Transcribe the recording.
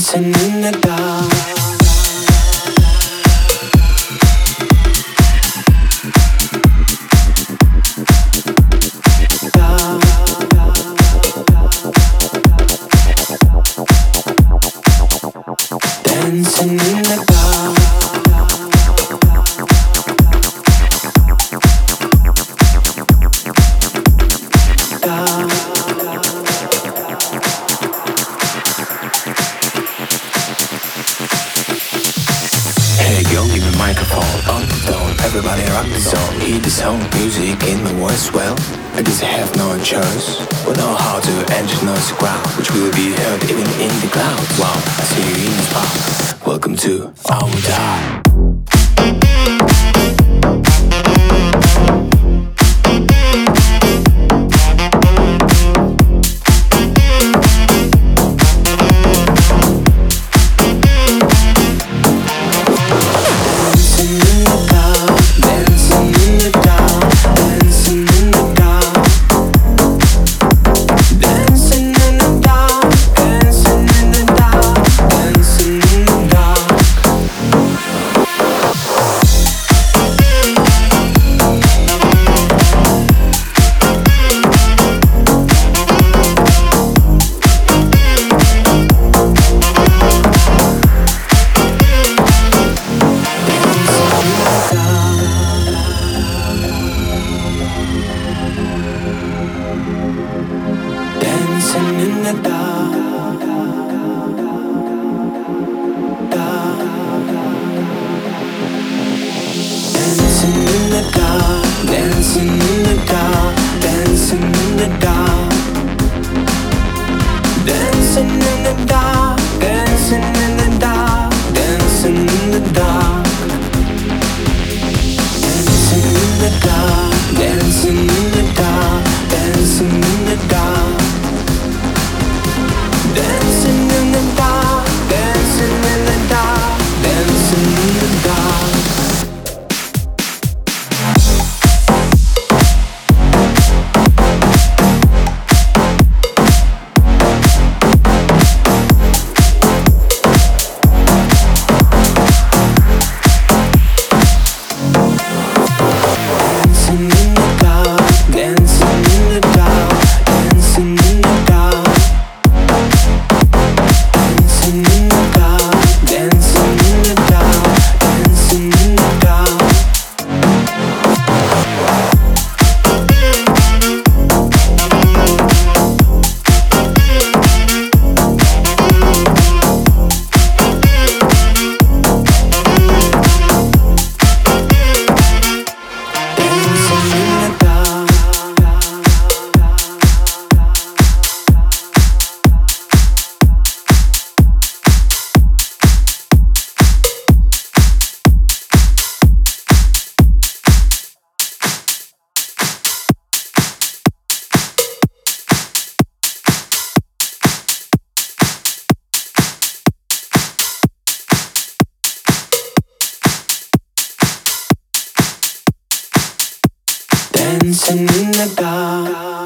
dancing in the dark. dancing in the dark. Microphone um, on the tone. Everybody rock the zone. Hear the sound, music in the voice well. I guess I have no choice. We know how to engineer the ground, which will be heard even in the clouds. Wow, I see you in the spot. Welcome to our time. Dancing in the dark. Dancing in the dark, dancing in the dark, dancing in the dark. Dancing in the dark.